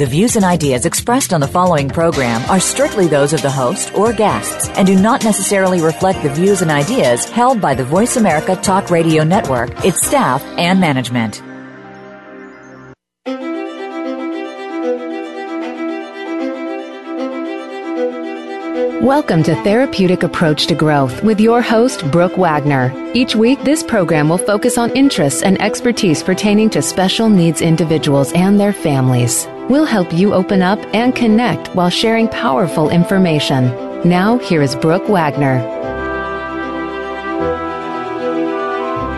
The views and ideas expressed on the following program are strictly those of the host or guests and do not necessarily reflect the views and ideas held by the Voice America Talk Radio Network, its staff, and management. Welcome to Therapeutic Approach to Growth with your host, Brooke Wagner. Each week, this program will focus on interests and expertise pertaining to special needs individuals and their families. We'll help you open up and connect while sharing powerful information. Now, here is Brooke Wagner.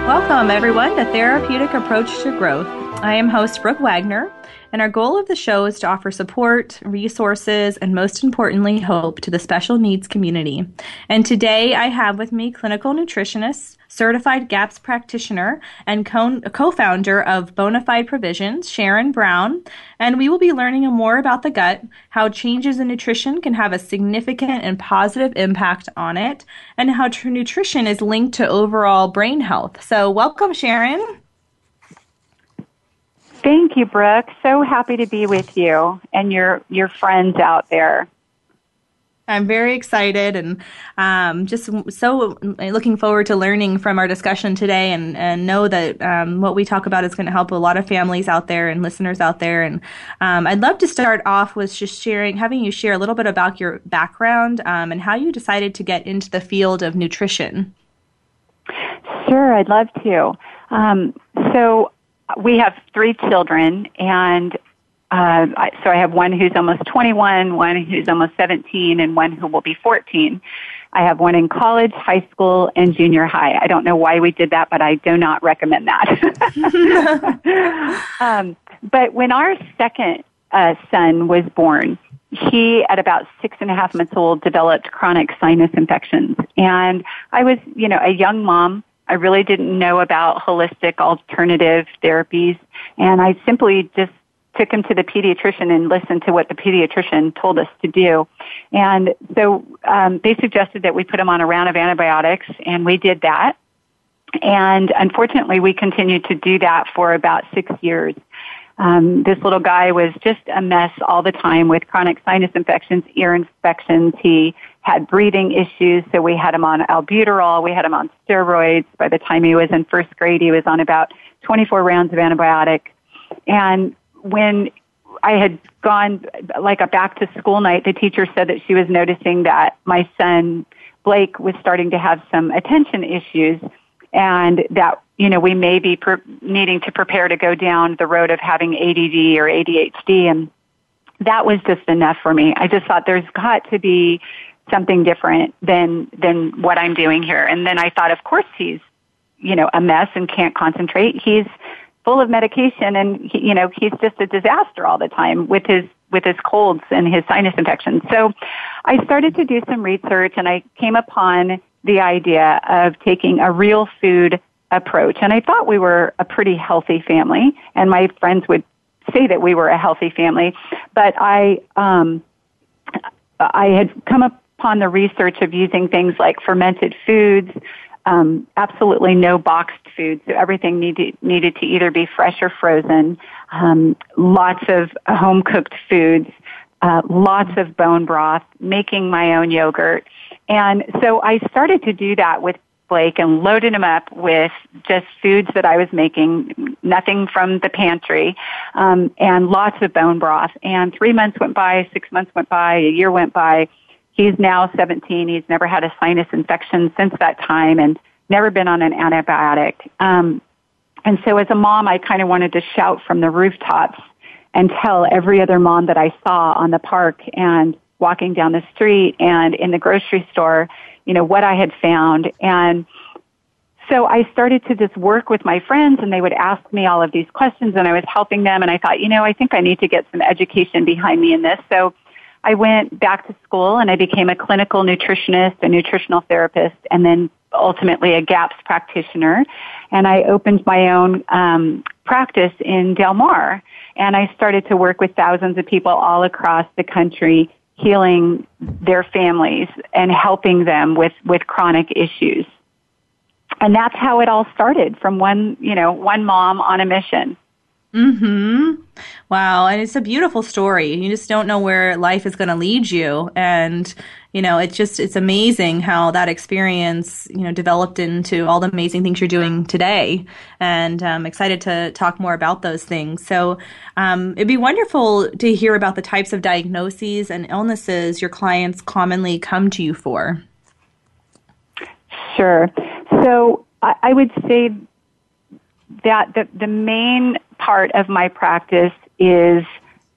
Welcome, everyone, to Therapeutic Approach to Growth. I am host Brooke Wagner. And our goal of the show is to offer support, resources, and most importantly, hope to the special needs community. And today I have with me clinical nutritionist, certified GAPS practitioner, and co founder of Bonafide Provisions, Sharon Brown. And we will be learning more about the gut, how changes in nutrition can have a significant and positive impact on it, and how nutrition is linked to overall brain health. So, welcome, Sharon. Thank you, Brooke. So happy to be with you and your your friends out there. I'm very excited and um, just so looking forward to learning from our discussion today and, and know that um, what we talk about is going to help a lot of families out there and listeners out there. And um, I'd love to start off with just sharing, having you share a little bit about your background um, and how you decided to get into the field of nutrition. Sure, I'd love to. Um, so we have three children, and uh, so I have one who's almost 21, one who's almost 17, and one who will be 14. I have one in college, high school, and junior high. I don't know why we did that, but I do not recommend that. um, but when our second uh, son was born, he, at about six and a half months old, developed chronic sinus infections. And I was, you know, a young mom I really didn't know about holistic alternative therapies, and I simply just took him to the pediatrician and listened to what the pediatrician told us to do. And so um, they suggested that we put him on a round of antibiotics, and we did that. And unfortunately, we continued to do that for about six years. Um, this little guy was just a mess all the time with chronic sinus infections, ear infections. He had breathing issues, so we had him on albuterol. We had him on steroids. By the time he was in first grade, he was on about 24 rounds of antibiotics. And when I had gone like a back to school night, the teacher said that she was noticing that my son Blake was starting to have some attention issues and that you know we may be per- needing to prepare to go down the road of having ADD or ADHD and that was just enough for me. I just thought there's got to be something different than than what I'm doing here. And then I thought, of course, he's you know a mess and can't concentrate. He's full of medication, and he, you know he's just a disaster all the time with his with his colds and his sinus infections. So I started to do some research, and I came upon the idea of taking a real food approach. And I thought we were a pretty healthy family, and my friends would say that we were a healthy family. But I, um, I had come upon the research of using things like fermented foods, um, absolutely no boxed food, so everything needed needed to either be fresh or frozen. Um, lots of home cooked foods, uh, lots of bone broth, making my own yogurt, and so I started to do that with Blake and loaded him up with just foods that I was making, nothing from the pantry, um, and lots of bone broth. And three months went by, six months went by, a year went by. He's now 17. He's never had a sinus infection since that time and never been on an antibiotic. Um, and so as a mom, I kind of wanted to shout from the rooftops and tell every other mom that I saw on the park and walking down the street and in the grocery store, you know, what I had found. And so I started to just work with my friends and they would ask me all of these questions and I was helping them and I thought, you know, I think I need to get some education behind me in this. So I went back to school and I became a clinical nutritionist, a nutritional therapist, and then ultimately a GAPS practitioner. And I opened my own um, practice in Del Mar. And I started to work with thousands of people all across the country healing their families and helping them with, with chronic issues. And that's how it all started from one, you know, one mom on a mission. Hmm. Wow, and it's a beautiful story. You just don't know where life is going to lead you, and you know, it's just it's amazing how that experience you know developed into all the amazing things you're doing today. And I'm excited to talk more about those things. So um, it'd be wonderful to hear about the types of diagnoses and illnesses your clients commonly come to you for. Sure. So I, I would say that the, the main part of my practice is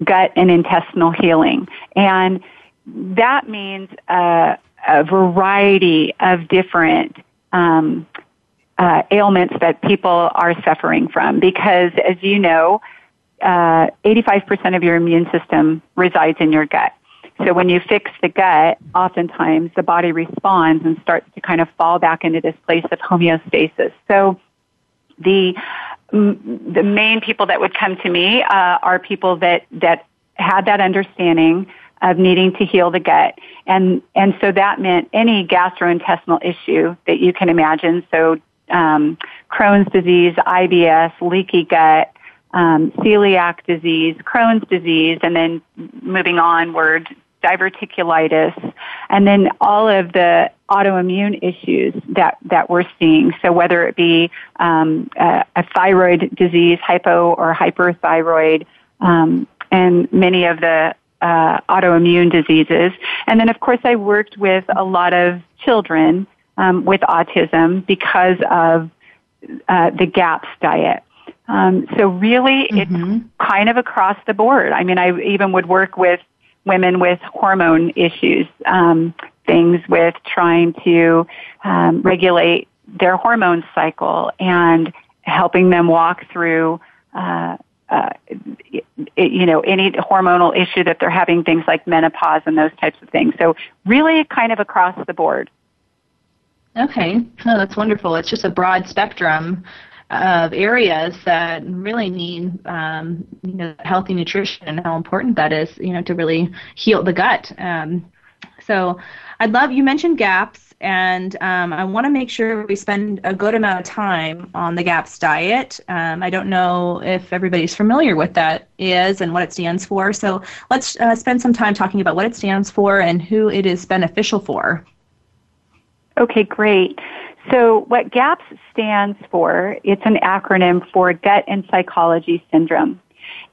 gut and intestinal healing. And that means a variety of different um, uh, ailments that people are suffering from. Because, as you know, uh, 85% of your immune system resides in your gut. So when you fix the gut, oftentimes the body responds and starts to kind of fall back into this place of homeostasis. So the the main people that would come to me uh, are people that that had that understanding of needing to heal the gut, and and so that meant any gastrointestinal issue that you can imagine. So um, Crohn's disease, IBS, leaky gut, um, celiac disease, Crohn's disease, and then moving onward, diverticulitis, and then all of the autoimmune issues that, that we're seeing. So whether it be um, a, a, thyroid disease, hypo or hyperthyroid, um, and many of the uh, autoimmune diseases. And then, of course, I worked with a lot of children um, with autism because of uh, the GAPS diet. Um, so really, mm-hmm. it's kind of across the board. I mean, I even would work with women with hormone issues, um, things with trying to um, regulate their hormone cycle and helping them walk through. Uh, uh, you know, any hormonal issue that they're having, things like menopause and those types of things. So really kind of across the board. Okay. Oh, that's wonderful. It's just a broad spectrum of areas that really need um, you know healthy nutrition and how important that is you know to really heal the gut. Um, so I'd love you mentioned GAPS, and um, I want to make sure we spend a good amount of time on the GAPS diet. Um, I don't know if everybody's familiar with that is and what it stands for. So let's uh, spend some time talking about what it stands for and who it is beneficial for. Okay, great. So what GAPS stands for, it's an acronym for Gut and Psychology Syndrome.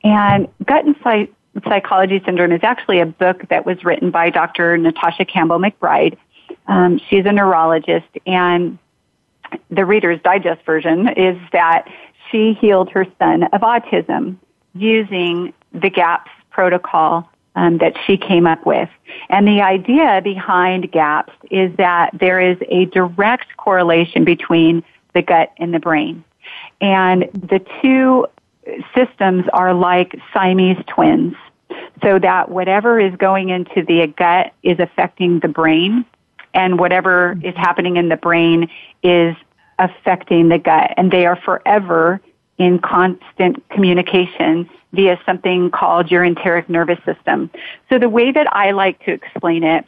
And Gut and Psy- Psychology Syndrome is actually a book that was written by Dr. Natasha Campbell McBride. Um, she's a neurologist, and the Reader's Digest version is that she healed her son of autism using the GAPS protocol um, that she came up with. And the idea behind GAPS is that there is a direct correlation between the gut and the brain. And the two systems are like Siamese twins. So that whatever is going into the gut is affecting the brain, and whatever is happening in the brain is affecting the gut. And they are forever in constant communication via something called your enteric nervous system. So the way that I like to explain it,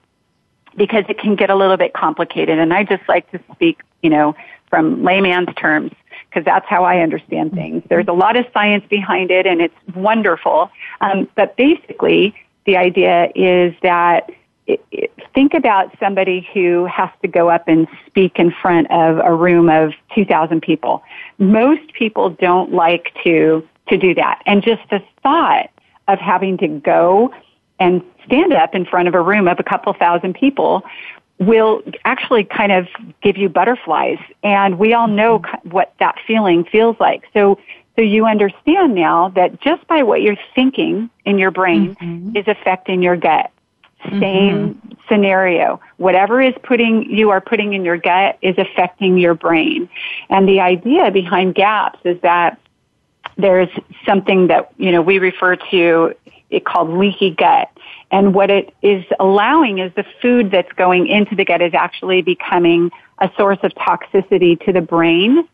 because it can get a little bit complicated, and I just like to speak, you know, from layman's terms, because that's how I understand things. There's a lot of science behind it, and it's wonderful. Um, but basically, the idea is that it, it, think about somebody who has to go up and speak in front of a room of 2,000 people. Most people don't like to to do that. And just the thought of having to go and stand up in front of a room of a couple thousand people will actually kind of give you butterflies. And we all know what that feeling feels like. So, so you understand now that just by what you're thinking in your brain mm-hmm. is affecting your gut. Same mm-hmm. scenario. Whatever is putting, you are putting in your gut is affecting your brain. And the idea behind GAPS is that there's something that, you know, we refer to it called leaky gut. And what it is allowing is the food that's going into the gut is actually becoming a source of toxicity to the brain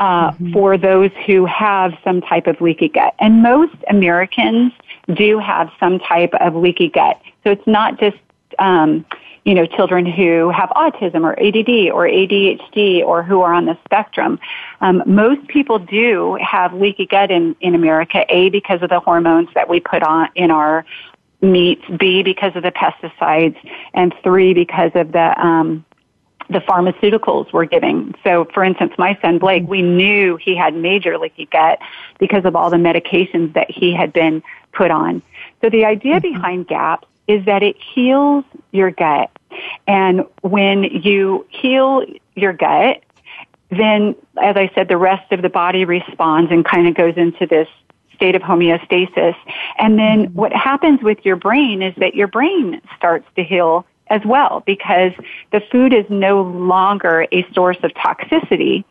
uh, mm-hmm. for those who have some type of leaky gut. And most Americans do have some type of leaky gut. So it's not just, um, you know, children who have autism or ADD or ADHD or who are on the spectrum. Um, most people do have leaky gut in, in America, A, because of the hormones that we put on in our meats, B, because of the pesticides, and three, because of the, um, the pharmaceuticals we're giving. So, for instance, my son Blake, we knew he had major leaky gut because of all the medications that he had been put on. So the idea mm-hmm. behind GAPS is that it heals your gut. And when you heal your gut, then, as I said, the rest of the body responds and kind of goes into this state of homeostasis. And then mm-hmm. what happens with your brain is that your brain starts to heal as well because the food is no longer a source of toxicity,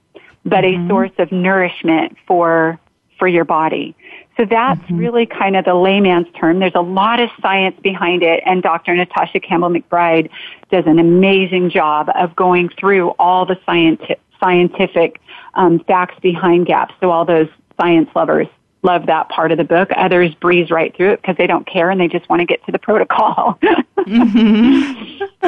but mm-hmm. a source of nourishment for, for your body. So that's mm-hmm. really kind of the layman's term. There's a lot of science behind it, and Dr. Natasha Campbell McBride does an amazing job of going through all the scientific scientific um, facts behind GAPS. So all those science lovers love that part of the book. Others breeze right through it because they don't care and they just want to get to the protocol. mm-hmm.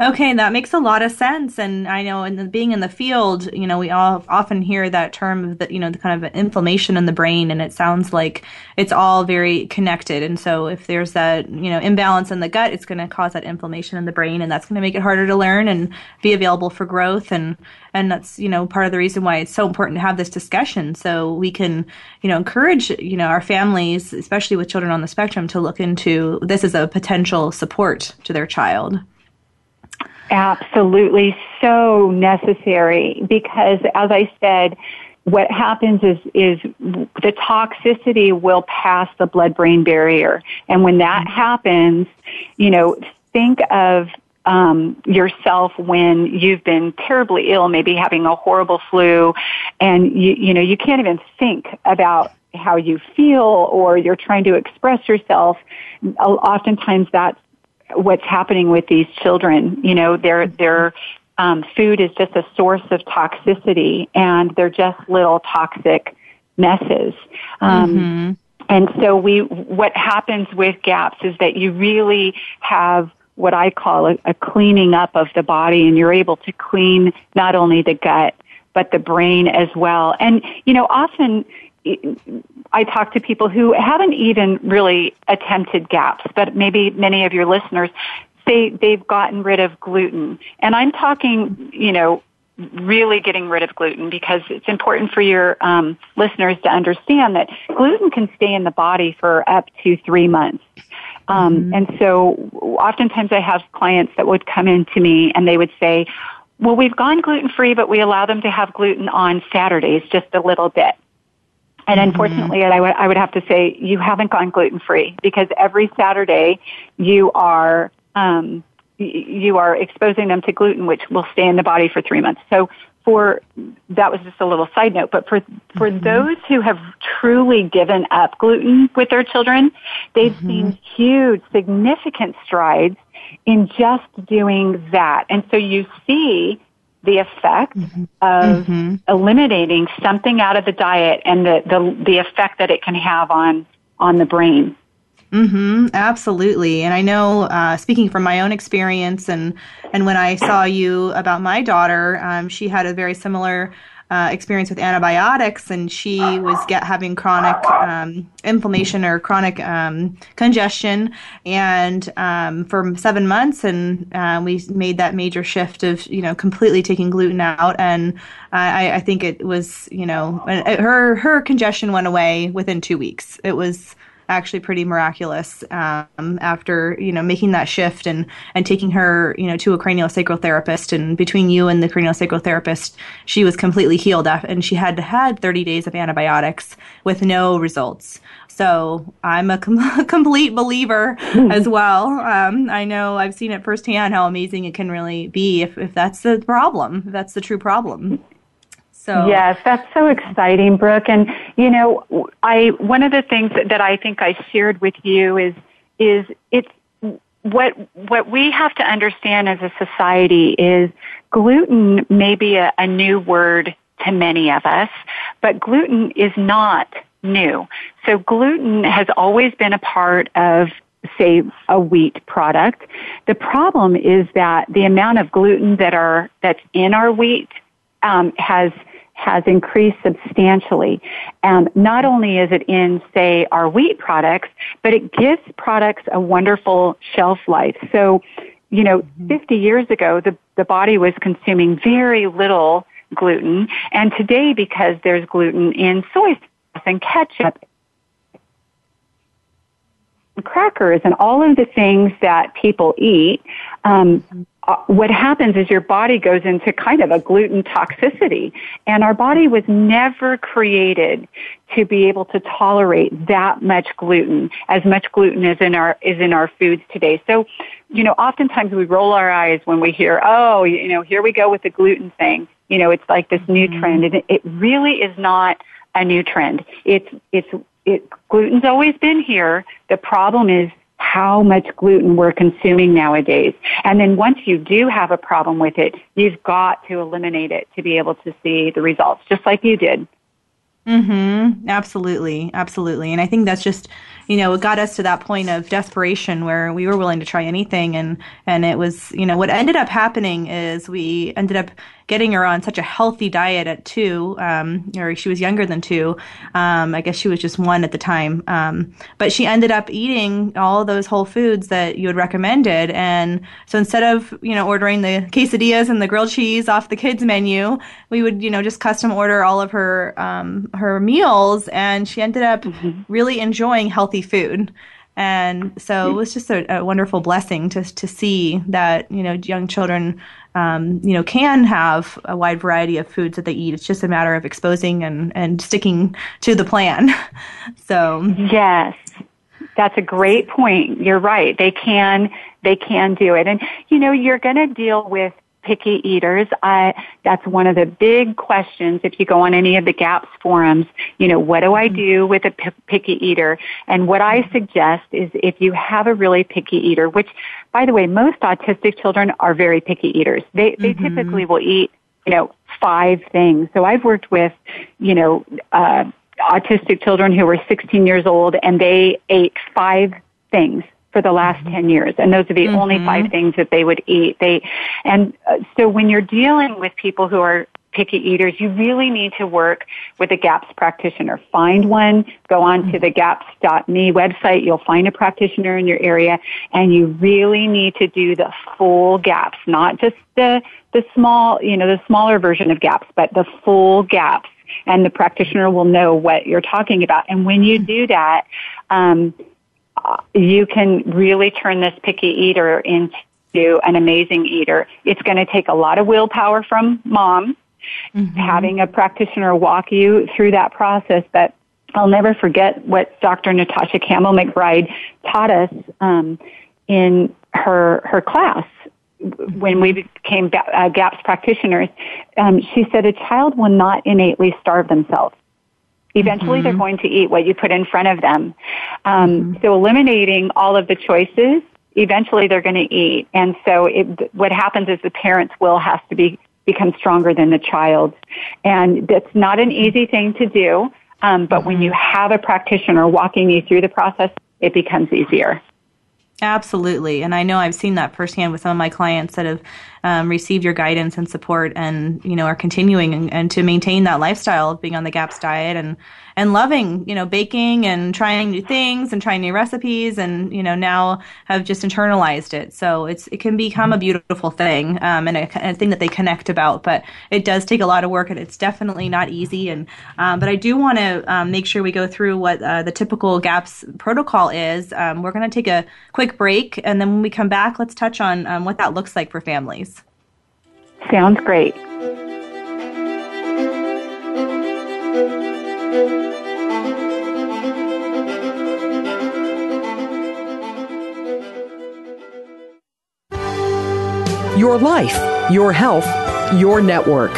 Okay, that makes a lot of sense. And I know in the, being in the field, you know, we all often hear that term of the, you know, the kind of inflammation in the brain, and it sounds like it's all very connected. And so if there's that, you know, imbalance in the gut, it's going to cause that inflammation in the brain, and that's going to make it harder to learn and be available for growth. And and that's you know part of the reason why it's so important to have this discussion, so we can, you know, encourage you know our families, especially with children on the spectrum, to look into this as a potential support to their child. Absolutely so necessary because as I said, what happens is, is the toxicity will pass the blood brain barrier. And when that mm-hmm. happens, you know, think of um, yourself when you've been terribly ill, maybe having a horrible flu, and you, you know, you can't even think about how you feel or you're trying to express yourself. Oftentimes that's what's happening with these children. You know, their their um, food is just a source of toxicity, and they're just little toxic messes. Um, mm-hmm. And so we, what happens with GAPS is that you really have what I call a, a cleaning up of the body, and you're able to clean not only the gut but the brain as well. And you know, often I talk to people who haven't even really attempted GAPS, but maybe many of your listeners say they've gotten rid of gluten. And I'm talking, you know, really getting rid of gluten because it's important for your um, listeners to understand that gluten can stay in the body for up to three months. Um, mm-hmm. And so oftentimes I have clients that would come in to me and they would say, well, we've gone gluten free, but we allow them to have gluten on Saturdays just a little bit. And mm-hmm. unfortunately, I would, I would have to say you haven't gone gluten free because every Saturday you are, um, you are exposing them to gluten, which will stay in the body for three months. So for, that was just a little side note, but for, for mm-hmm. those who have truly given up gluten with their children, they've mm-hmm. seen huge, significant strides in just doing that. And so you see the effect mm-hmm. of mm-hmm. eliminating something out of the diet and the, the, the effect that it can have on, on the brain. Mm-hmm, absolutely. And I know, uh, speaking from my own experience and, and when I saw you about my daughter, um, she had a very similar uh, experience with antibiotics, and she was get having chronic um, inflammation or chronic um, congestion, and um, for seven months, and uh, we made that major shift of you know completely taking gluten out, and I, I think it was you know her her congestion went away within two weeks. It was actually pretty miraculous um, after you know making that shift and and taking her you know to a craniosacral therapist and between you and the craniosacral therapist she was completely healed and she had had 30 days of antibiotics with no results so I'm a com- complete believer mm-hmm. as well. Um, I know I've seen it firsthand how amazing it can really be if, if that's the problem, if that's the true problem. So yes, that's so exciting, Brooke. And you know, I one of the things that I think I shared with you is is it's what what we have to understand as a society is gluten may be a, a new word to many of us, but gluten is not new. So gluten has always been a part of say a wheat product. The problem is that the amount of gluten that are that's in our wheat um, has has increased substantially. And not only is it in, say, our wheat products, but it gives products a wonderful shelf life. So, you know, mm-hmm. 50 years ago, the, the body was consuming very little gluten. And today, because there's gluten in soy sauce and ketchup crackers and all of the things that people eat, um, uh, what happens is your body goes into kind of a gluten toxicity. And our body was never created to be able to tolerate that much gluten, as much gluten as in our, is in our foods today. So, you know, oftentimes we roll our eyes when we hear, oh, you know, here we go with the gluten thing. You know, it's like this new mm-hmm. trend. And it really is not a new trend. It's, it's it, gluten's always been here. The problem is how much gluten we're consuming nowadays. And then once you do have a problem with it, you've got to eliminate it to be able to see the results, just like you did. Mhm. Absolutely. Absolutely. And I think that's just, you know, it got us to that point of desperation where we were willing to try anything and and it was, you know, what ended up happening is we ended up getting her on such a healthy diet at two, um, or she was younger than two. Um, I guess she was just one at the time. Um, but she ended up eating all those whole foods that you had recommended. And so instead of, you know, ordering the quesadillas and the grilled cheese off the kids menu, we would, you know, just custom order all of her, um, her meals. And she ended up mm-hmm. really enjoying healthy food. And so it was just a, a, wonderful blessing to to see that you know young children um, you know, can have a wide variety of foods that they eat. It's just a matter of exposing and, and sticking to the plan. so yes, that's a great point. You're right. They can, they can do it. And, you know, you're going to deal with picky eaters. I, that's one of the big questions if you go on any of the GAPS forums. You know, what do I do with a p- picky eater? And what I suggest is if you have a really picky eater, which, by the way, most autistic children are very picky eaters. They, they mm-hmm. typically will eat, you know, five things. So I've worked with, you know, uh, autistic children who were 16 years old and they ate five things for the last mm-hmm. 10 years and those are the mm-hmm. only five things that they would eat they and uh, so when you're dealing with people who are picky eaters you really need to work with a gaps practitioner find one go on to mm-hmm. the gaps.me website you'll find a practitioner in your area and you really need to do the full gaps not just the the small you know the smaller version of gaps but the full gaps and the practitioner will know what you're talking about and when you do that um, you can really turn this picky eater into an amazing eater. It's going to take a lot of willpower from mom, mm-hmm. having a practitioner walk you through that process. But I'll never forget what Dr. Natasha Campbell McBride taught us um, in her her class when we became uh, GAPS practitioners. Um, she said a child will not innately starve themselves. Eventually, mm-hmm. they're going to eat what you put in front of them. Um, mm-hmm. So, eliminating all of the choices, eventually they're going to eat. And so, it, what happens is the parent's will has to be become stronger than the child. and that's not an easy thing to do. Um, but mm-hmm. when you have a practitioner walking you through the process, it becomes easier. Absolutely. And I know I've seen that firsthand with some of my clients that have um, received your guidance and support and, you know, are continuing and, and, to maintain that lifestyle of being on the GAPS diet and, and loving, you know, baking and trying new things and trying new recipes and, you know, now have just internalized it. So it's, it can become a beautiful thing, um, and a, a, thing that they connect about, but it does take a lot of work and it's definitely not easy. And, um, but I do want to, um, make sure we go through what, uh, the typical GAPS protocol is. Um, we're going to take a quick break and then when we come back, let's touch on, um, what that looks like for families. Sounds great. Your life, your health, your network.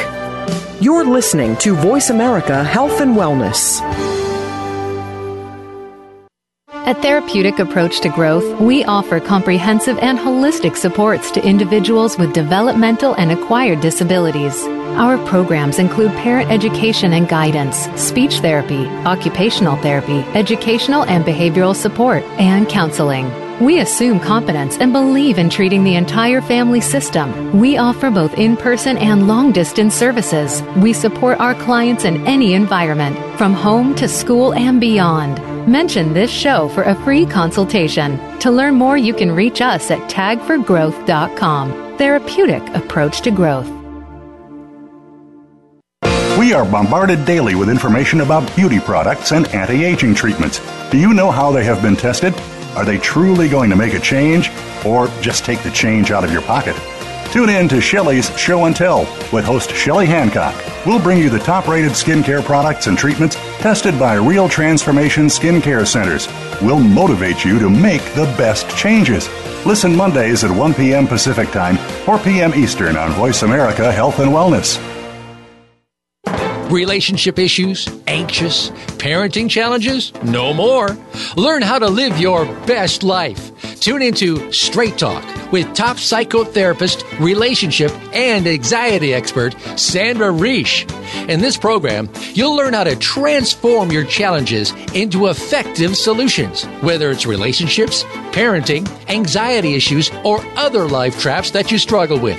You're listening to Voice America Health and Wellness. At Therapeutic Approach to Growth, we offer comprehensive and holistic supports to individuals with developmental and acquired disabilities. Our programs include parent education and guidance, speech therapy, occupational therapy, educational and behavioral support, and counseling. We assume competence and believe in treating the entire family system. We offer both in person and long distance services. We support our clients in any environment, from home to school and beyond. Mention this show for a free consultation. To learn more, you can reach us at tagforgrowth.com. Therapeutic approach to growth. We are bombarded daily with information about beauty products and anti aging treatments. Do you know how they have been tested? Are they truly going to make a change or just take the change out of your pocket? Tune in to Shelley's Show and Tell with host Shelley Hancock. We'll bring you the top rated skincare products and treatments tested by real transformation skincare centers. We'll motivate you to make the best changes. Listen Mondays at 1 p.m. Pacific Time, 4 p.m. Eastern on Voice America Health and Wellness. Relationship issues? Anxious? Parenting challenges? No more. Learn how to live your best life. Tune into Straight Talk with top psychotherapist, relationship, and anxiety expert Sandra Reish. In this program, you'll learn how to transform your challenges into effective solutions, whether it's relationships, parenting, anxiety issues, or other life traps that you struggle with.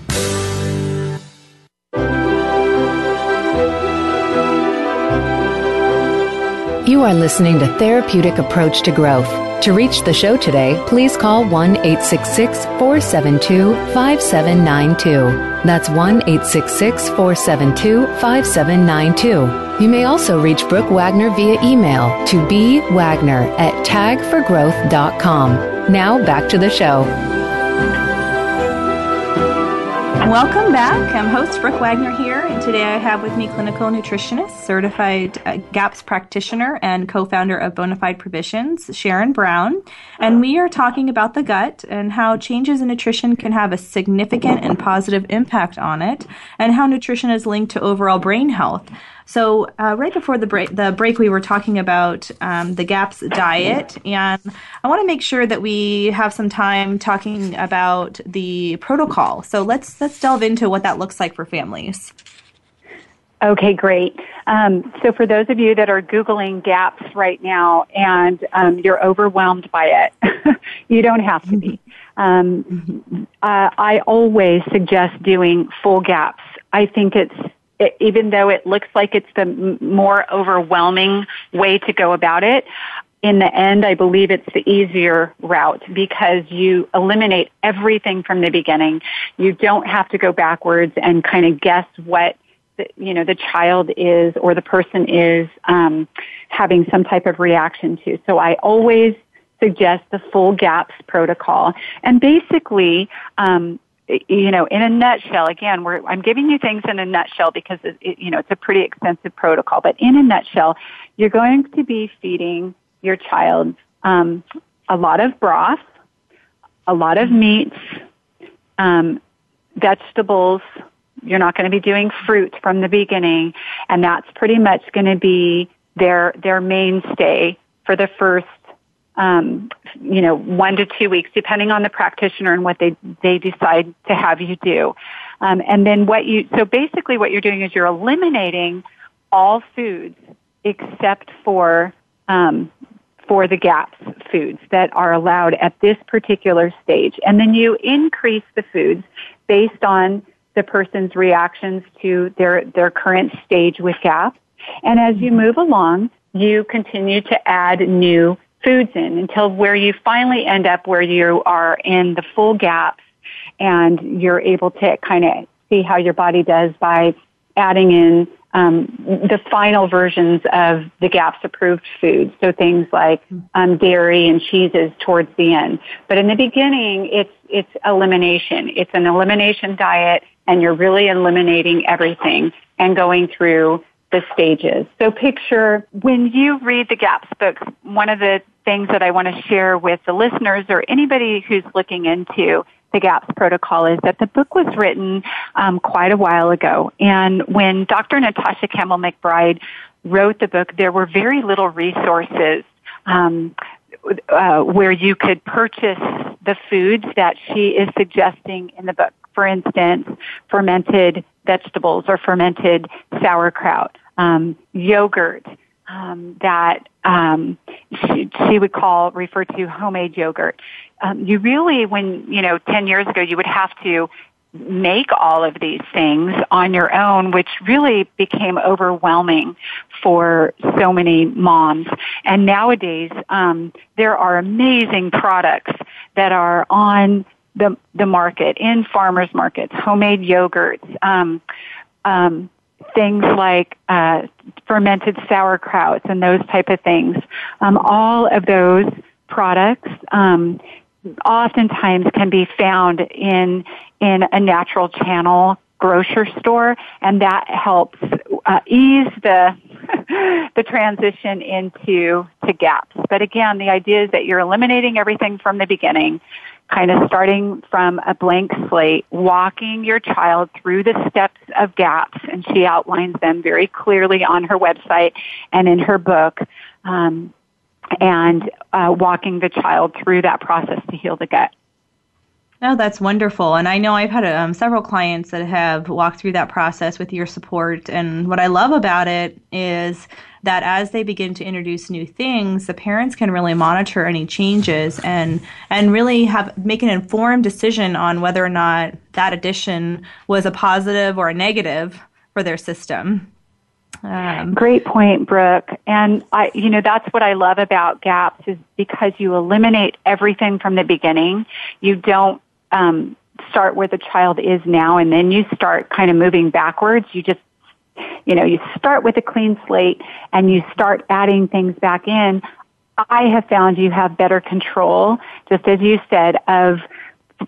You are listening to Therapeutic Approach to Growth. To reach the show today, please call 1 866 472 5792. That's 1 866 472 5792. You may also reach Brooke Wagner via email to bwagner at tagforgrowth.com. Now back to the show. Welcome back. I'm host Brooke Wagner here, and today I have with me clinical nutritionist, certified uh, GAPS practitioner, and co-founder of Bonafide Provisions, Sharon Brown. And we are talking about the gut and how changes in nutrition can have a significant and positive impact on it, and how nutrition is linked to overall brain health. So uh, right before the break, the break, we were talking about um, the GAPS diet, and I want to make sure that we have some time talking about the protocol. So let's let's delve into what that looks like for families. Okay, great. Um, so for those of you that are Googling GAPS right now and um, you're overwhelmed by it, you don't have to be. Um, uh, I always suggest doing full GAPS. I think it's it, even though it looks like it's the more overwhelming way to go about it, in the end, I believe it's the easier route because you eliminate everything from the beginning. You don't have to go backwards and kind of guess what the, you know the child is or the person is um, having some type of reaction to. So I always suggest the full GAPS protocol, and basically. Um, you know, in a nutshell, again, I'm giving you things in a nutshell because it, it, you know it's a pretty extensive protocol. But in a nutshell, you're going to be feeding your child um, a lot of broth, a lot of meats, um, vegetables. You're not going to be doing fruit from the beginning, and that's pretty much going to be their their mainstay for the first um, you know, one to two weeks, depending on the practitioner and what they they decide to have you do. Um, and then what you so basically what you're doing is you're eliminating all foods except for um, for the GAPS foods that are allowed at this particular stage, and then you increase the foods based on the person's reactions to their their current stage with GAPS. And as you move along, you continue to add new foods in until where you finally end up where you are in the full gaps and you're able to kind of see how your body does by adding in um, the final versions of the GAPS approved foods, so things like um, dairy and cheeses towards the end. But in the beginning, it's it's elimination. It's an elimination diet, and you're really eliminating everything and going through the stages. So picture when you read the GAPS books, one of the things that I want to share with the listeners or anybody who's looking into the GAPS protocol is that the book was written um, quite a while ago, and when Dr. Natasha Campbell McBride wrote the book, there were very little resources um, uh, where you could purchase the foods that she is suggesting in the book. For instance, fermented vegetables or fermented sauerkraut, um, yogurt um, that um, she, she would call refer to homemade yogurt. Um, you really, when you know, ten years ago, you would have to make all of these things on your own, which really became overwhelming for so many moms. And nowadays, um, there are amazing products that are on the the market in farmers markets, homemade yogurts, um, um, things like uh, fermented sauerkrauts and those type of things. Um, all of those products um, oftentimes can be found in in a natural channel grocery store, and that helps uh, ease the the transition into to gaps. But again, the idea is that you're eliminating everything from the beginning, kind of starting from a blank slate, walking your child through the steps of gaps, and she outlines them very clearly on her website and in her book. Um, and uh, walking the child through that process to heal the gut. Oh, that's wonderful. And I know I've had um, several clients that have walked through that process with your support. And what I love about it is that as they begin to introduce new things, the parents can really monitor any changes and and really have make an informed decision on whether or not that addition was a positive or a negative for their system. Um, Great point, Brooke. And I, you know, that's what I love about GAPS is because you eliminate everything from the beginning. You don't um, start where the child is now, and then you start kind of moving backwards. You just, you know, you start with a clean slate and you start adding things back in. I have found you have better control, just as you said, of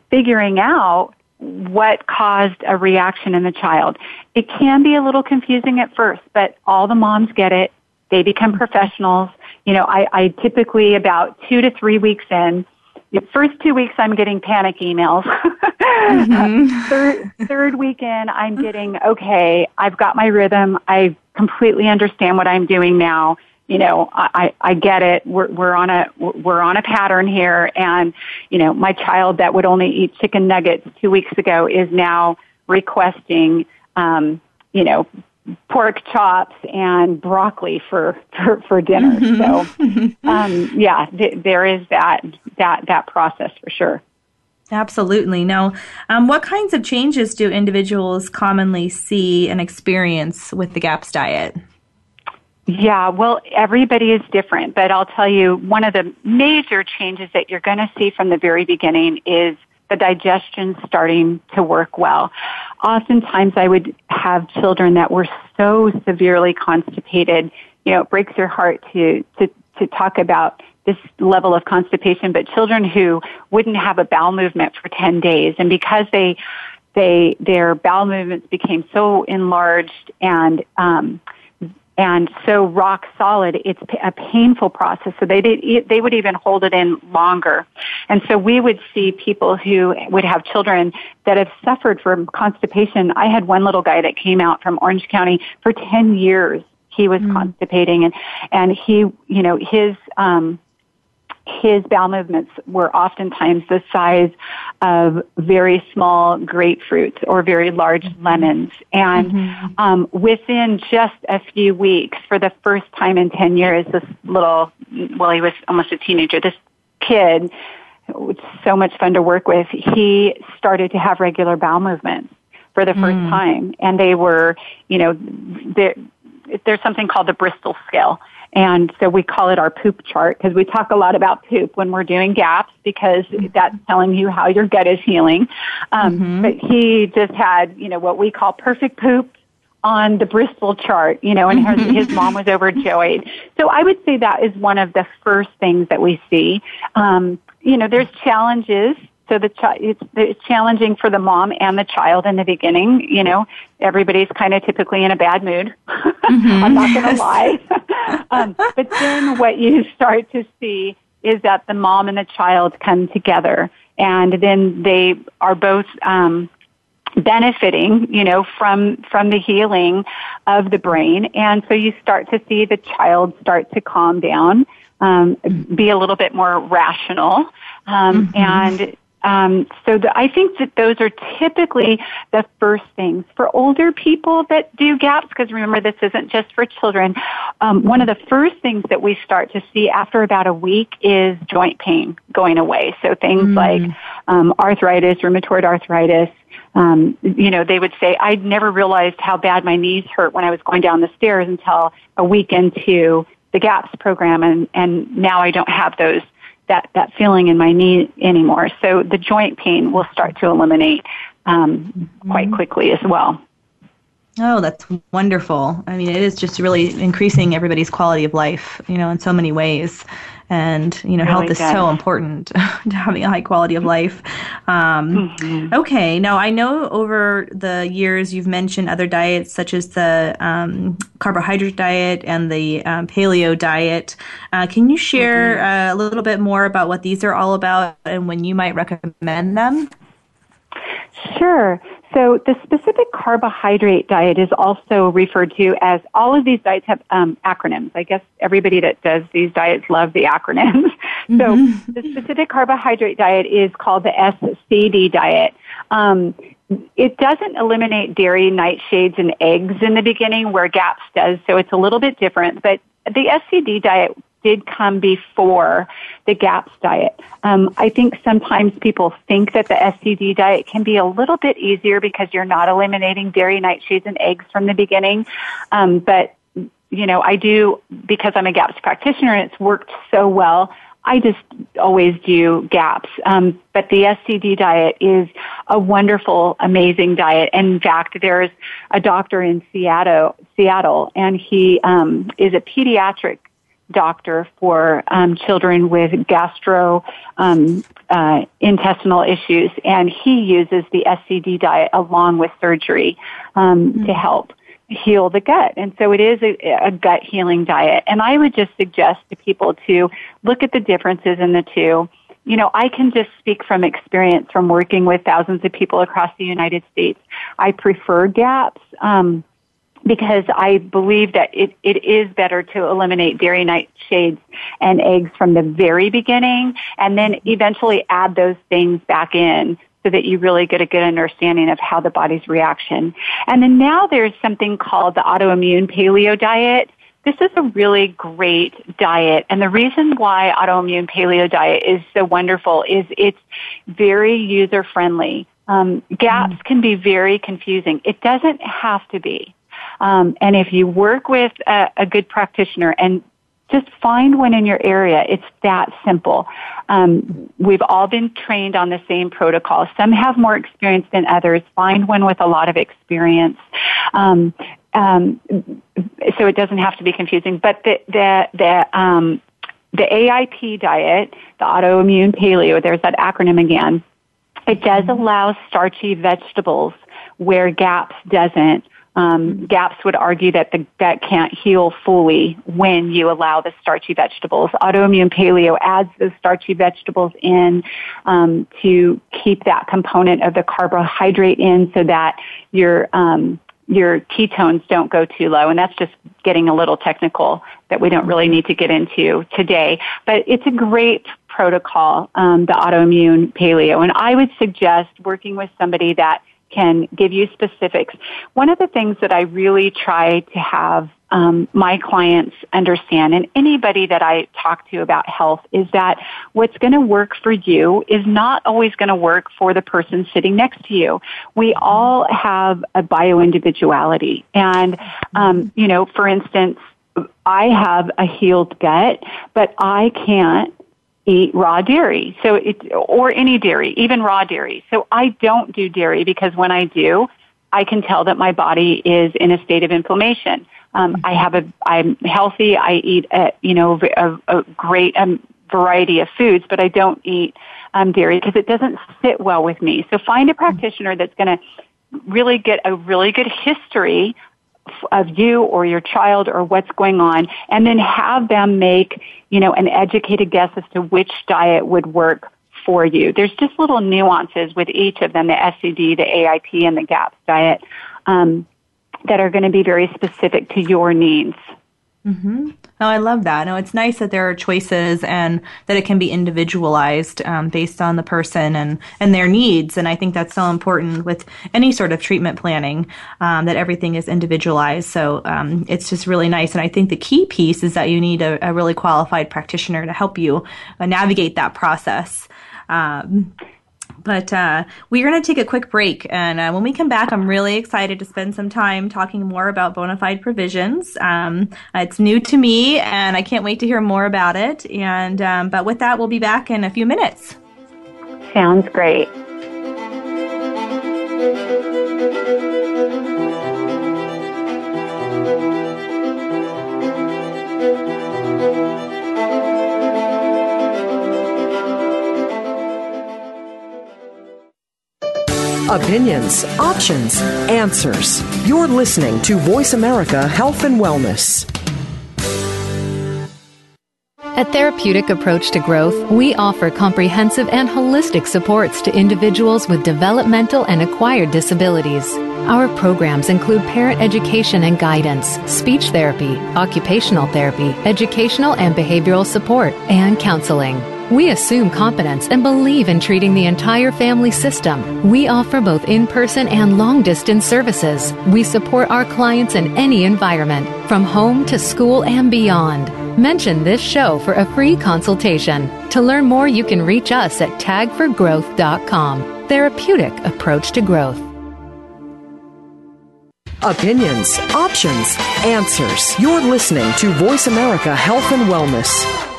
figuring out what caused a reaction in the child. It can be a little confusing at first, but all the moms get it. They become professionals. You know, I, I typically about two to three weeks in, the first two weeks I'm getting panic emails. Mm-hmm. third, third weekend I'm getting, okay, I've got my rhythm. I completely understand what I'm doing now you know, I, I get it. We're, we're on a, we're on a pattern here. And, you know, my child that would only eat chicken nuggets two weeks ago is now requesting, um, you know, pork chops and broccoli for, for, for dinner. Mm-hmm. So, um, yeah, th- there is that, that, that process for sure. Absolutely. Now, um, what kinds of changes do individuals commonly see and experience with the GAPS diet? Yeah, well, everybody is different, but I'll tell you one of the major changes that you're going to see from the very beginning is the digestion starting to work well. Oftentimes I would have children that were so severely constipated, you know, it breaks your heart to, to, to talk about this level of constipation, but children who wouldn't have a bowel movement for 10 days. And because they, they, their bowel movements became so enlarged and, um, and so rock solid, it's a painful process. So they did, they would even hold it in longer. And so we would see people who would have children that have suffered from constipation. I had one little guy that came out from Orange County for 10 years. He was mm. constipating and, and he, you know, his, um, his bowel movements were oftentimes the size of very small grapefruits or very large lemons. And mm-hmm. um, within just a few weeks, for the first time in 10 years, this little, well, he was almost a teenager, this kid, was so much fun to work with, he started to have regular bowel movements for the first mm. time. And they were, you know, there's something called the Bristol scale and so we call it our poop chart because we talk a lot about poop when we're doing gaps because that's telling you how your gut is healing. Um, mm-hmm. But he just had, you know, what we call perfect poop on the Bristol chart, you know, and his, his mom was overjoyed. So I would say that is one of the first things that we see. Um, you know, there's challenges so the chi- it's, it's challenging for the mom and the child in the beginning. You know, everybody's kind of typically in a bad mood. Mm-hmm. I'm not going to lie. um, but then what you start to see is that the mom and the child come together and then they are both um, benefiting, you know, from from the healing of the brain, and so you start to see the child start to calm down, um, be a little bit more rational, um, mm-hmm. and um, so the, I think that those are typically the first things for older people that do gaps. Because remember, this isn't just for children. Um, one of the first things that we start to see after about a week is joint pain going away. So things mm. like um, arthritis, rheumatoid arthritis. Um, you know, they would say, "I never realized how bad my knees hurt when I was going down the stairs until a week into the GAPS program, and and now I don't have those." That, that feeling in my knee anymore. So the joint pain will start to eliminate um, mm-hmm. quite quickly as well. Oh, that's wonderful. I mean, it is just really increasing everybody's quality of life, you know, in so many ways and you know really health is so important to having a high quality of life um, mm-hmm. okay now i know over the years you've mentioned other diets such as the um, carbohydrate diet and the um, paleo diet uh, can you share mm-hmm. uh, a little bit more about what these are all about and when you might recommend them Sure. So the specific carbohydrate diet is also referred to as all of these diets have um, acronyms. I guess everybody that does these diets love the acronyms. Mm-hmm. So the specific carbohydrate diet is called the SCD diet. Um, it doesn't eliminate dairy, nightshades, and eggs in the beginning where GAPS does, so it's a little bit different. But the SCD diet did come before the GAPS diet. Um, I think sometimes people think that the SCD diet can be a little bit easier because you're not eliminating dairy, nightshades, and eggs from the beginning. Um, but you know, I do because I'm a GAPS practitioner and it's worked so well. I just always do GAPS. Um, but the SCD diet is a wonderful, amazing diet. In fact, there's a doctor in Seattle, Seattle, and he um, is a pediatric doctor for um, children with gastro um, uh, intestinal issues, and he uses the SCD diet along with surgery um, mm-hmm. to help heal the gut. And so it is a, a, gut healing diet. And I would just suggest to people to look at the differences in the two. You know, I can just speak from experience from working with thousands of people across the United States. I prefer GAPS. Um, because I believe that it, it is better to eliminate dairy nightshades and eggs from the very beginning and then eventually add those things back in so that you really get a good understanding of how the body's reaction. And then now there's something called the autoimmune paleo diet. This is a really great diet. And the reason why autoimmune paleo diet is so wonderful is it's very user friendly. Um, gaps can be very confusing. It doesn't have to be. Um, and if you work with a, a good practitioner and just find one in your area. It's that simple. Um, we've all been trained on the same protocol. Some have more experience than others. Find one with a lot of experience. Um, um, so it doesn't have to be confusing. But the the the um, the AIP diet, the autoimmune paleo, there's that acronym again. It does allow starchy vegetables where GAPS doesn't. Um, GAPS would argue that the gut can't heal fully when you allow the starchy vegetables. Autoimmune paleo adds those starchy vegetables in um, to keep that component of the carbohydrate in so that your um, your ketones don't go too low, and that's just getting a little technical that we don't really need to get into today. But it's a great protocol, um, the autoimmune paleo, and I would suggest working with somebody that can give you specifics. One of the things that I really try to have um, my clients understand and anybody that I talk to about health is that what's going to work for you is not always going to work for the person sitting next to you. We all have a bio individuality. And, um, you know, for instance, I have a healed gut, but I can't eat raw dairy. So it, or any dairy, even raw dairy. So I don't do dairy because when I do, I can tell that my body is in a state of inflammation. Um, I have a, I'm healthy. I eat, a, you know, a, a great um, variety of foods, but I don't eat um, dairy because it doesn't sit well with me. So find a practitioner that's going to really get a really good history of you or your child or what's going on and then have them make, you know, an educated guess as to which diet would work for you. There's just little nuances with each of them, the SCD, the AIP, and the GAPS diet, um, that are going to be very specific to your needs. Mm-hmm. Oh, I love that. No, it's nice that there are choices and that it can be individualized um, based on the person and, and their needs. And I think that's so important with any sort of treatment planning um, that everything is individualized. So um, it's just really nice. And I think the key piece is that you need a, a really qualified practitioner to help you uh, navigate that process. But uh, we're going to take a quick break. And uh, when we come back, I'm really excited to spend some time talking more about Bonafide Provisions. Um, it's new to me, and I can't wait to hear more about it. And um, But with that, we'll be back in a few minutes. Sounds great. Opinions, options, answers. You're listening to Voice America Health and Wellness. At Therapeutic Approach to Growth, we offer comprehensive and holistic supports to individuals with developmental and acquired disabilities. Our programs include parent education and guidance, speech therapy, occupational therapy, educational and behavioral support, and counseling. We assume competence and believe in treating the entire family system. We offer both in person and long distance services. We support our clients in any environment, from home to school and beyond. Mention this show for a free consultation. To learn more, you can reach us at tagforgrowth.com. Therapeutic approach to growth. Opinions, options, answers. You're listening to Voice America Health and Wellness.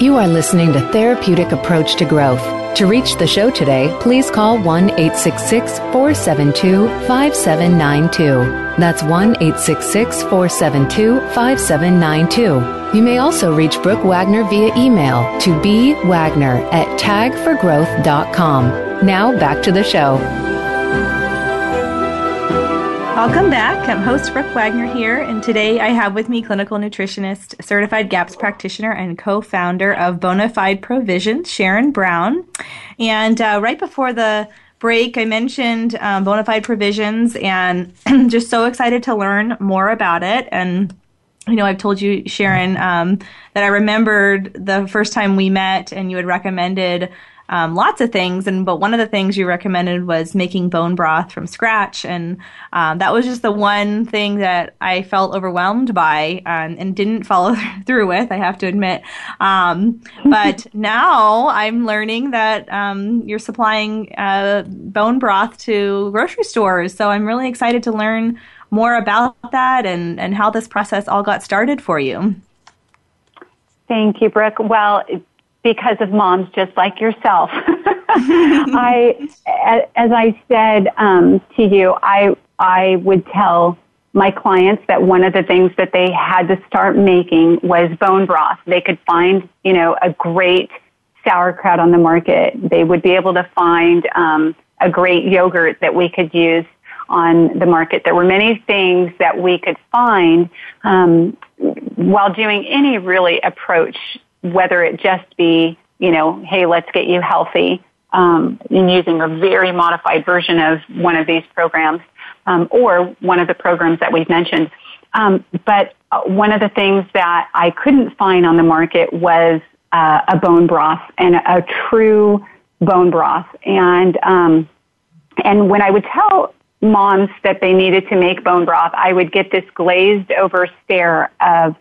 You are listening to Therapeutic Approach to Growth. To reach the show today, please call 1 866 472 5792. That's 1 866 472 5792. You may also reach Brooke Wagner via email to bwagner at tagforgrowth.com. Now back to the show. Welcome back. I'm host Brooke Wagner here, and today I have with me clinical nutritionist, certified GAPS practitioner, and co-founder of Bonafide Provisions, Sharon Brown. And uh, right before the break, I mentioned um, Bonafide Provisions, and just so excited to learn more about it. And you know, I've told you, Sharon, um, that I remembered the first time we met, and you had recommended um, lots of things. And but one of the things you recommended was making bone broth from scratch, and um, that was just the one thing that I felt overwhelmed by um, and didn't follow through with. I have to admit. Um, but now I'm learning that um, you're supplying uh, bone broth to grocery stores, so I'm really excited to learn more about that and and how this process all got started for you. Thank you, Brooke. Well, because of moms just like yourself. I, as I said um, to you, I I would tell my clients that one of the things that they had to start making was bone broth. They could find, you know, a great sauerkraut on the market. They would be able to find um, a great yogurt that we could use on the market. There were many things that we could find um, while doing any really approach whether it just be, you know, hey, let's get you healthy, um, and using a very modified version of one of these programs, um, or one of the programs that we've mentioned. Um, but uh, one of the things that I couldn't find on the market was uh, a bone broth and a, a true bone broth. And um, and when I would tell moms that they needed to make bone broth, I would get this glazed over stare of,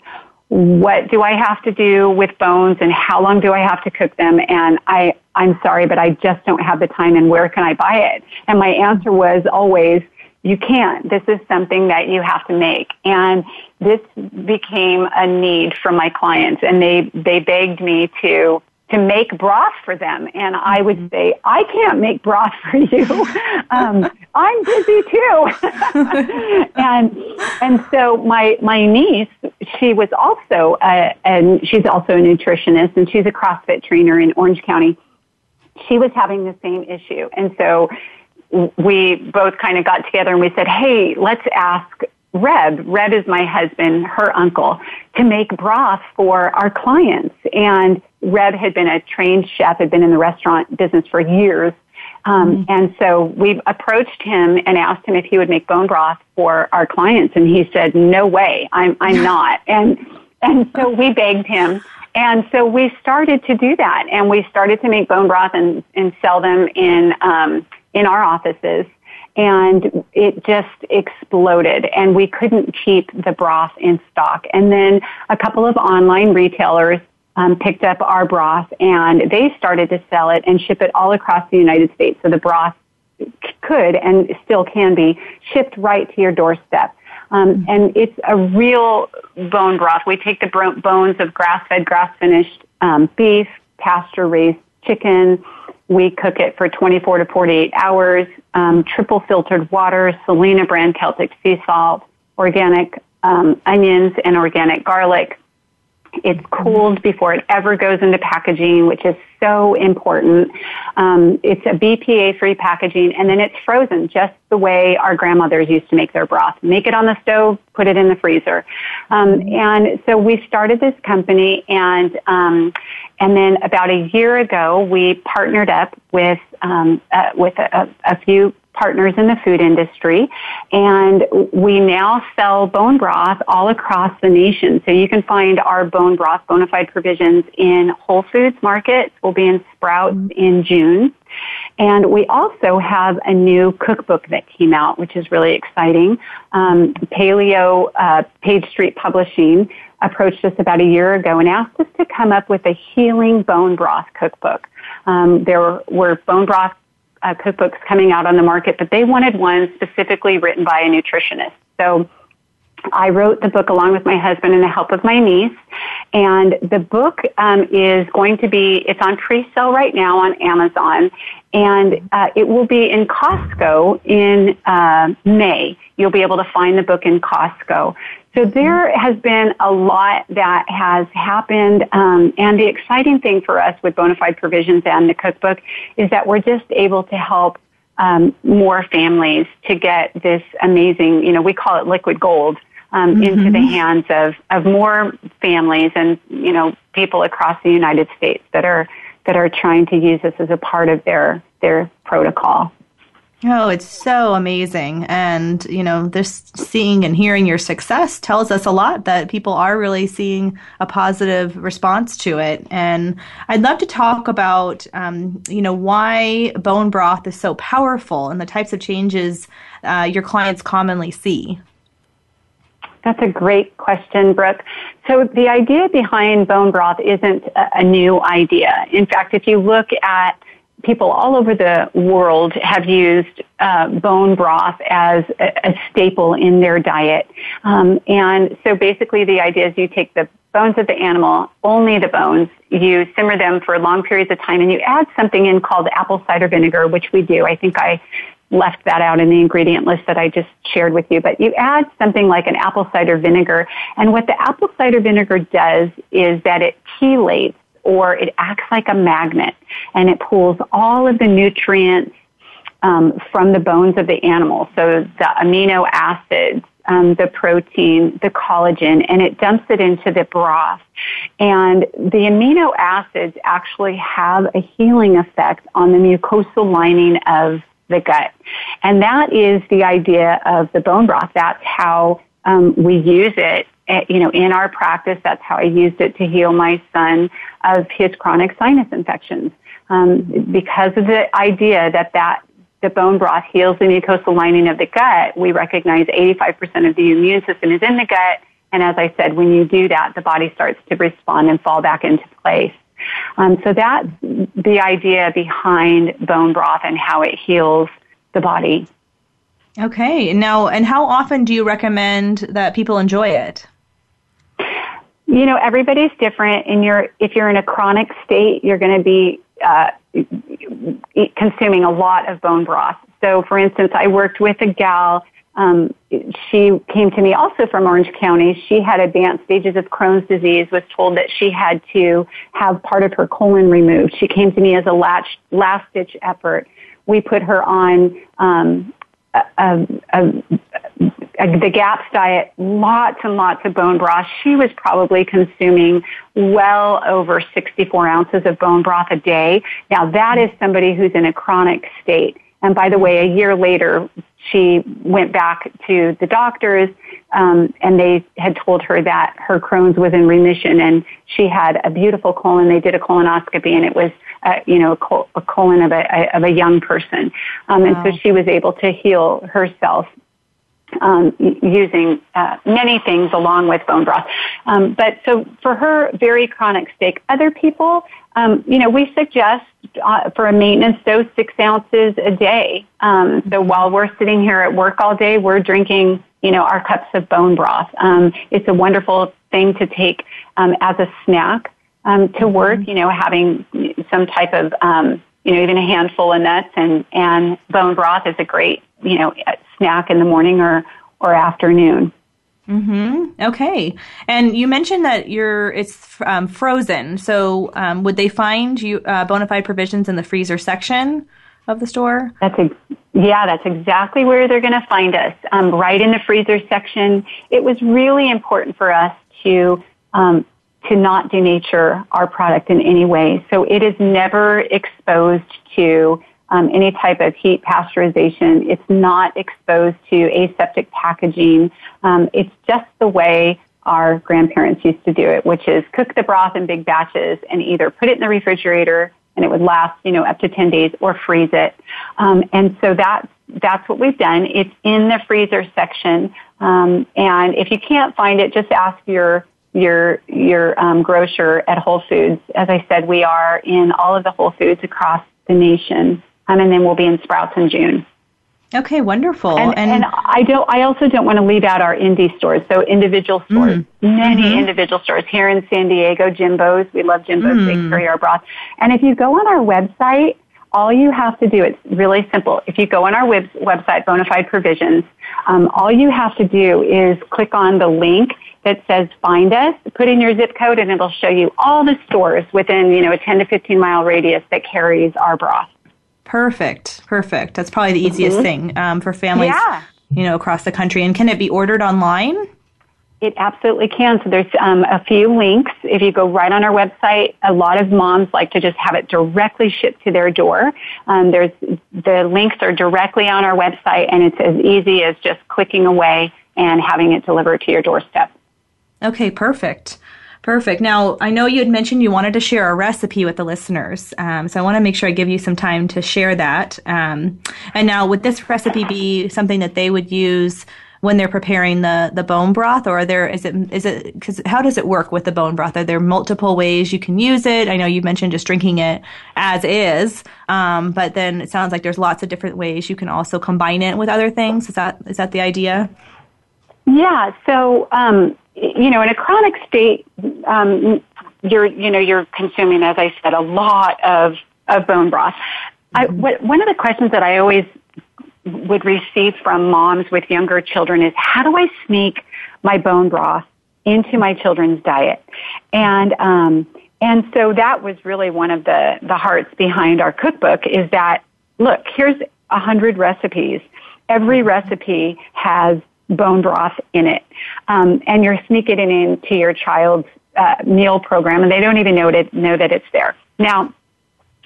what do I have to do with bones and how long do I have to cook them? And I, I'm sorry, but I just don't have the time and where can I buy it? And my answer was always, you can't. This is something that you have to make. And this became a need for my clients and they, they begged me to to make broth for them. And I would mm-hmm. say, I can't make broth for you. um, I'm busy too. and, and so my, my niece, she was also, a, and she's also a nutritionist and she's a CrossFit trainer in Orange County. She was having the same issue. And so we both kind of got together and we said, hey, let's ask Reb. Reb is my husband, her uncle. to make broth for our clients. And Reb had been a trained chef, had been in the restaurant business for years. Um, mm-hmm. And so we approached him and asked him if he would make bone broth for our clients, and he said, "No way, I'm I'm not." And and so we begged him, and so we started to do that, and we started to make bone broth and and sell them in um, in our offices and it just exploded and we couldn't keep the broth in stock. And then a couple of online retailers um, picked up our broth and they started to sell it and ship it all across the United States. So the broth could and still can be shipped right to your doorstep. Um, mm-hmm. and it's a real bone broth. We take the bones of grass-fed, grass-finished um, beef, pasture-raised chicken, we cook it for 24 to 48 hours, um, triple filtered water, Selina brand Celtic sea salt, organic um, onions, and organic garlic. It's cooled before it ever goes into packaging, which is so important. Um, it's a BPA-free packaging, and then it's frozen just the way our grandmothers used to make their broth. Make it on the stove, put it in the freezer. Um, and so we started this company, and um, and then about a year ago, we partnered up with um, uh, with a, a few partners in the food industry, and we now sell bone broth all across the nation. So you can find our bone broth Bonafide Provisions in Whole Foods Market. We'll be in Sprouts in June. And we also have a new cookbook that came out, which is really exciting. Um, Paleo uh, Page Street Publishing approached us about a year ago and asked us to come up with a healing bone broth cookbook. Um, there were, were bone broth uh, cookbooks coming out on the market, but they wanted one specifically written by a nutritionist. So I wrote the book along with my husband and the help of my niece. And the book um, is going to be, it's on pre-sale right now on Amazon. And uh, it will be in Costco in uh, May. You'll be able to find the book in Costco. So there has been a lot that has happened, um, and the exciting thing for us with Bonafide Provisions and the cookbook is that we're just able to help um, more families to get this amazing, you know, we call it liquid gold, um, mm-hmm. into the hands of, of more families and, you know, people across the United States that are, that are trying to use this as a part of their, their protocol. Oh, it's so amazing. And, you know, this seeing and hearing your success tells us a lot that people are really seeing a positive response to it. And I'd love to talk about, um, you know, why bone broth is so powerful and the types of changes uh, your clients commonly see. That's a great question, Brooke. So the idea behind bone broth isn't a, new idea. In fact, if you look at people all over the world have used uh, bone broth as a, a, staple in their diet. Um, and so basically the idea is you take the bones of the animal, only the bones, you simmer them for long periods of time and you add something in called apple cider vinegar, which we do. I think I left that out in the ingredient list that I just shared with you, but you add something like an apple cider vinegar. And what the apple cider vinegar does is that it chelates or it acts like a magnet and it pulls all of the nutrients um, from the bones of the animal. So the amino acids, um, the protein, the collagen, and it dumps it into the broth. And the amino acids actually have a healing effect on the mucosal lining of the gut. And that is the idea of the bone broth. That's how um, we use it Eh, you know, in our practice, that's how I used it to heal my son of his chronic sinus infections. Um, because of the idea that that the bone broth heals the mucosal lining of the gut, we recognize 85% of the immune system is in the gut. And as I said, when you do that, the body starts to respond and fall back into place. Um, so that's the idea behind bone broth and how it heals the body. Okay. Now, and how often do you recommend that people enjoy it? You know, everybody's different. And you're, if you're in a chronic state, you're going to be uh, consuming a lot of bone broth. So, for instance, I worked with a gal. Um, she came to me also from Orange County. She had advanced stages of Crohn's disease. Was told that she had to have part of her colon removed. She came to me as a last last ditch effort. We put her on um, a, a, the GAPS diet, lots and lots of bone broth. She was probably consuming well over 64 ounces of bone broth a day. Now that is somebody who's in a chronic state. And by the way, a year later, she went back to the doctors, um, and they had told her that her Crohn's was in remission, and she had a beautiful colon. They did a colonoscopy, and it was, uh, you know, a, col- a colon of a, of a young person, um, wow. and so she was able to heal herself um, using uh, many things along with bone broth. Um, but so for her very chronic steak, other people, um, you know, we suggest uh, for a maintenance dose six ounces a day. Um, so while we're sitting here at work all day, we're drinking, you know, our cups of bone broth. Um, it's a wonderful thing to take um, as a snack um, to work. You know, having some type of um, you know, even a handful of nuts and, and bone broth is a great, you know, snack in the morning or, or afternoon. Mm-hmm. Okay. And you mentioned that you're it's um, frozen. So um, would they find you uh, Bonafide Provisions in the freezer section of the store? That's ex- yeah, that's exactly where they're going to find us. Um, right in the freezer section. It was really important for us to um, to not denature our product in any way. So it is never exposed to um, any type of heat pasteurization. It's not exposed to aseptic packaging. Um, it's just the way our grandparents used to do it, which is cook the broth in big batches and either put it in the refrigerator and it would last, you know, up to 10 days or freeze it. Um, and so that's, that's what we've done. It's in the freezer section. Um, and if you can't find it, just ask your your your um, grocer at Whole Foods. As I said, we are in all of the Whole Foods across the nation, um, and then we'll be in Sprouts in June. Okay, wonderful. And, and, and, I don't. I also don't want to leave out our indie stores. So individual stores, mm-hmm. many mm-hmm. individual stores here in San Diego. Jimbo's, we love Jimbo's. Mm. They carry our broth. And if you go on our website, all you have to do, it's really simple. If you go on our web, website, Bonafide Provisions, um, all you have to do is click on the link that says find us, put in your zip code and it'll show you all the stores within, you know, a 10 to 15 mile radius that carries our broth. Perfect. Perfect. That's probably the easiest mm-hmm. thing um, for families, yeah. you know, across the country. And can it be ordered online? It absolutely can. So there's um, a few links. If you go right on our website, a lot of moms like to just have it directly shipped to their door. Um, there's the links are directly on our website, and it's as easy as just clicking away and having it delivered to your doorstep. Okay, perfect. Perfect. Now, I know you had mentioned you wanted to share a recipe with the listeners, um, so I want to make sure I give you some time to share that. Um, and now, would this recipe be something that they would use when they're preparing the the bone broth, or there is it is it because how does it work with the bone broth? Are there multiple ways you can use it? I know you mentioned just drinking it as is, um, but then it sounds like there's lots of different ways you can also combine it with other things. Is that is that the idea? Yeah. So um, you know, in a chronic state, um, you're you know you're consuming, as I said, a lot of of bone broth. I, mm-hmm. what, one of the questions that I always would receive from moms with younger children is how do I sneak my bone broth into my children's diet? And um, and so that was really one of the the hearts behind our cookbook is that look here's a hundred recipes. Every recipe has bone broth in it, um, and you're sneaking it into your child's uh, meal program, and they don't even know it know that it's there. Now,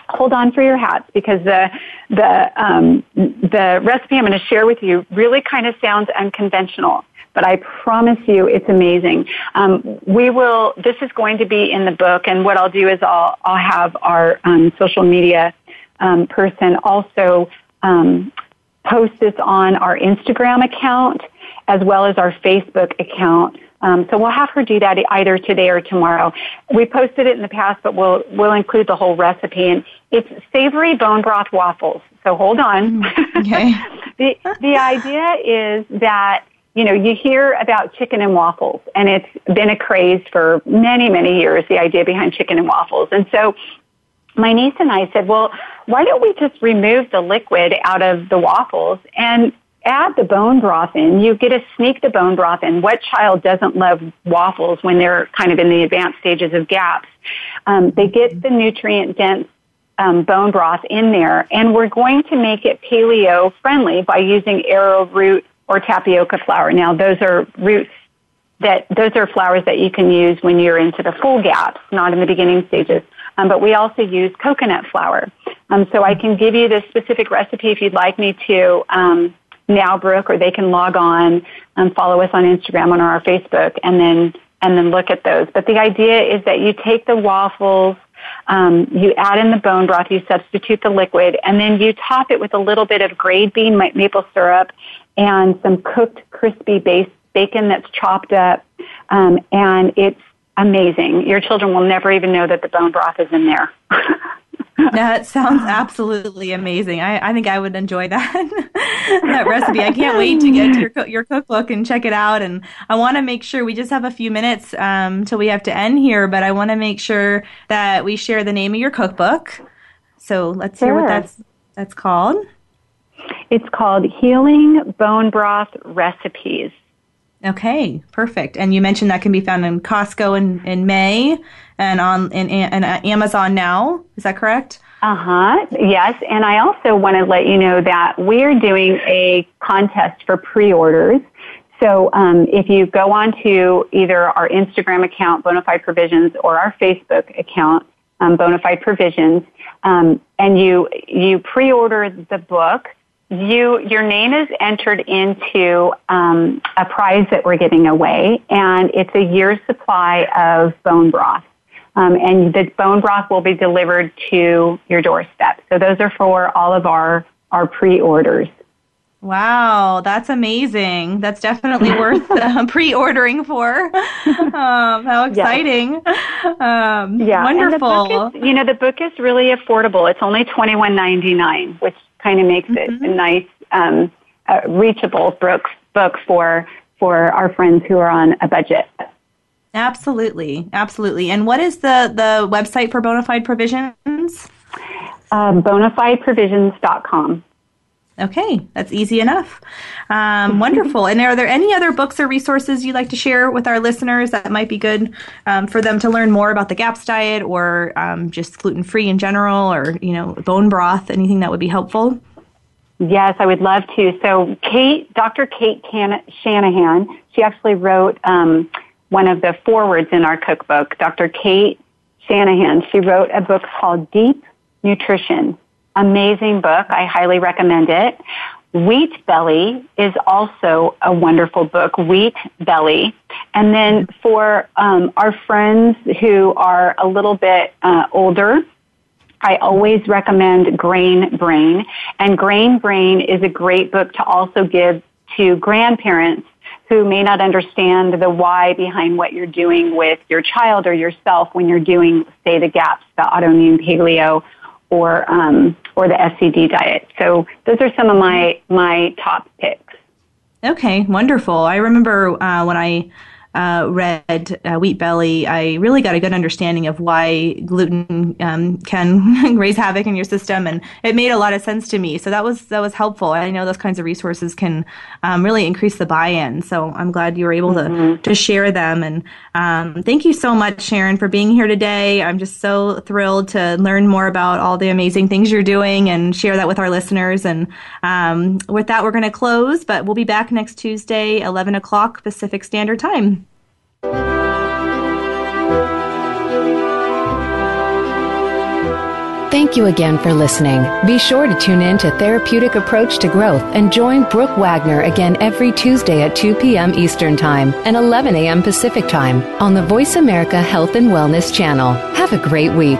hold on for your hats because the the um, the recipe I'm going to share with you really kind of sounds unconventional, but I promise you it's amazing. Um, we will. This is going to be in the book, and what I'll do is I'll I'll have our um, social media um, person also um, post this on our Instagram account as well as our Facebook account. Um, so we'll have her do that either today or tomorrow. We posted it in the past, but we'll we'll include the whole recipe. And it's savory bone broth waffles. So hold on. Mm, okay. the the idea is that you know you hear about chicken and waffles, and it's been a craze for many many years. The idea behind chicken and waffles, and so my niece and I said, well, why don't we just remove the liquid out of the waffles and add the bone broth in. You get to sneak the bone broth in. What child doesn't love waffles when they're kind of in the advanced stages of GAPS? Um, they get the nutrient dense um, bone broth in there, and we're going to make it paleo friendly by using arrowroot or tapioca flour. Now, those are roots that those are flours that you can use when you're into the full gaps, not in the beginning stages. Um, but we also use coconut flour. Um, so I can give you the specific recipe if you'd like me to um, now, Brooke, or they can log on and follow us on Instagram or our Facebook, and then and then look at those. But the idea is that you take the waffles, um, you add in the bone broth, you substitute the liquid, and then you top it with a little bit of grade bean maple syrup and some cooked crispy base bacon that's chopped up, um, and it's amazing. Your children will never even know that the bone broth is in there. that sounds absolutely amazing. I, I think I would enjoy that that recipe. I can't wait to get to your your cookbook and check it out. And I want to make sure we just have a few minutes um, till we have to end here, but I want to make sure that we share the name of your cookbook. So let's sure. hear what that's that's called. It's called Healing Bone Broth Recipes. Okay, perfect. And you mentioned that can be found in Costco in, in May and on in, in, Amazon now. Is that correct? Uh huh. Yes. And I also want to let you know that we're doing a contest for pre-orders. So um, if you go on to either our Instagram account, Bonafide Provisions, or our Facebook account, um, Bonafide Provisions, um, and you you pre-order the book, you your name is entered into um, a prize that we're giving away, and it's a year's supply of bone broth. Um, and the bone broth will be delivered to your doorstep. So those are for all of our our pre-orders. Wow, that's amazing. That's definitely worth uh, pre-ordering for. Um, how exciting! Um, yeah, wonderful. Is, you know, the book is really affordable. It's only twenty one ninety nine, which kind of makes mm-hmm. it a nice, um, uh, reachable book book for for our friends who are on a budget. Absolutely, absolutely. And what is the the website for Bonafide Provisions? Um, bonafideprovisions.com. Okay, that's easy enough. Um, wonderful. And are there any other books or resources you'd like to share with our listeners that might be good um, for them to learn more about the GAPS diet or um, just gluten free in general or, you know, bone broth, anything that would be helpful? Yes, I would love to. So, Kate, Dr. Kate Can- Shanahan, she actually wrote um, one of the forewords in our cookbook. Dr. Kate Shanahan, she wrote a book called Deep Nutrition amazing book. I highly recommend it. Wheat Belly is also a wonderful book, Wheat Belly. And then for um, our friends who are a little bit uh, older, I always recommend Grain Brain. And Grain Brain is a great book to also give to grandparents who may not understand the why behind what you're doing with your child or yourself when you're doing, say, the GAPS, the autoimmune paleo or um, or the SCD diet. So those are some of my my top picks. Okay, wonderful. I remember uh, when I uh, read uh, Wheat Belly, I really got a good understanding of why gluten um, can raise havoc in your system, and it made a lot of sense to me. So that was that was helpful. I know those kinds of resources can um, really increase the buy-in. So I'm glad you were able mm-hmm. to to share them. And um, thank you so much, Sharon, for being here today. I'm just so thrilled to learn more about all the amazing things you're doing and share that with our listeners. And um, with that, we're going to close, but we'll be back next Tuesday, 11 o'clock Pacific Standard Time. Thank you again for listening. Be sure to tune in to Therapeutic Approach to Growth and join Brooke Wagner again every Tuesday at 2 p.m. Eastern Time and 11 a.m. Pacific Time on the Voice America Health and Wellness channel. Have a great week.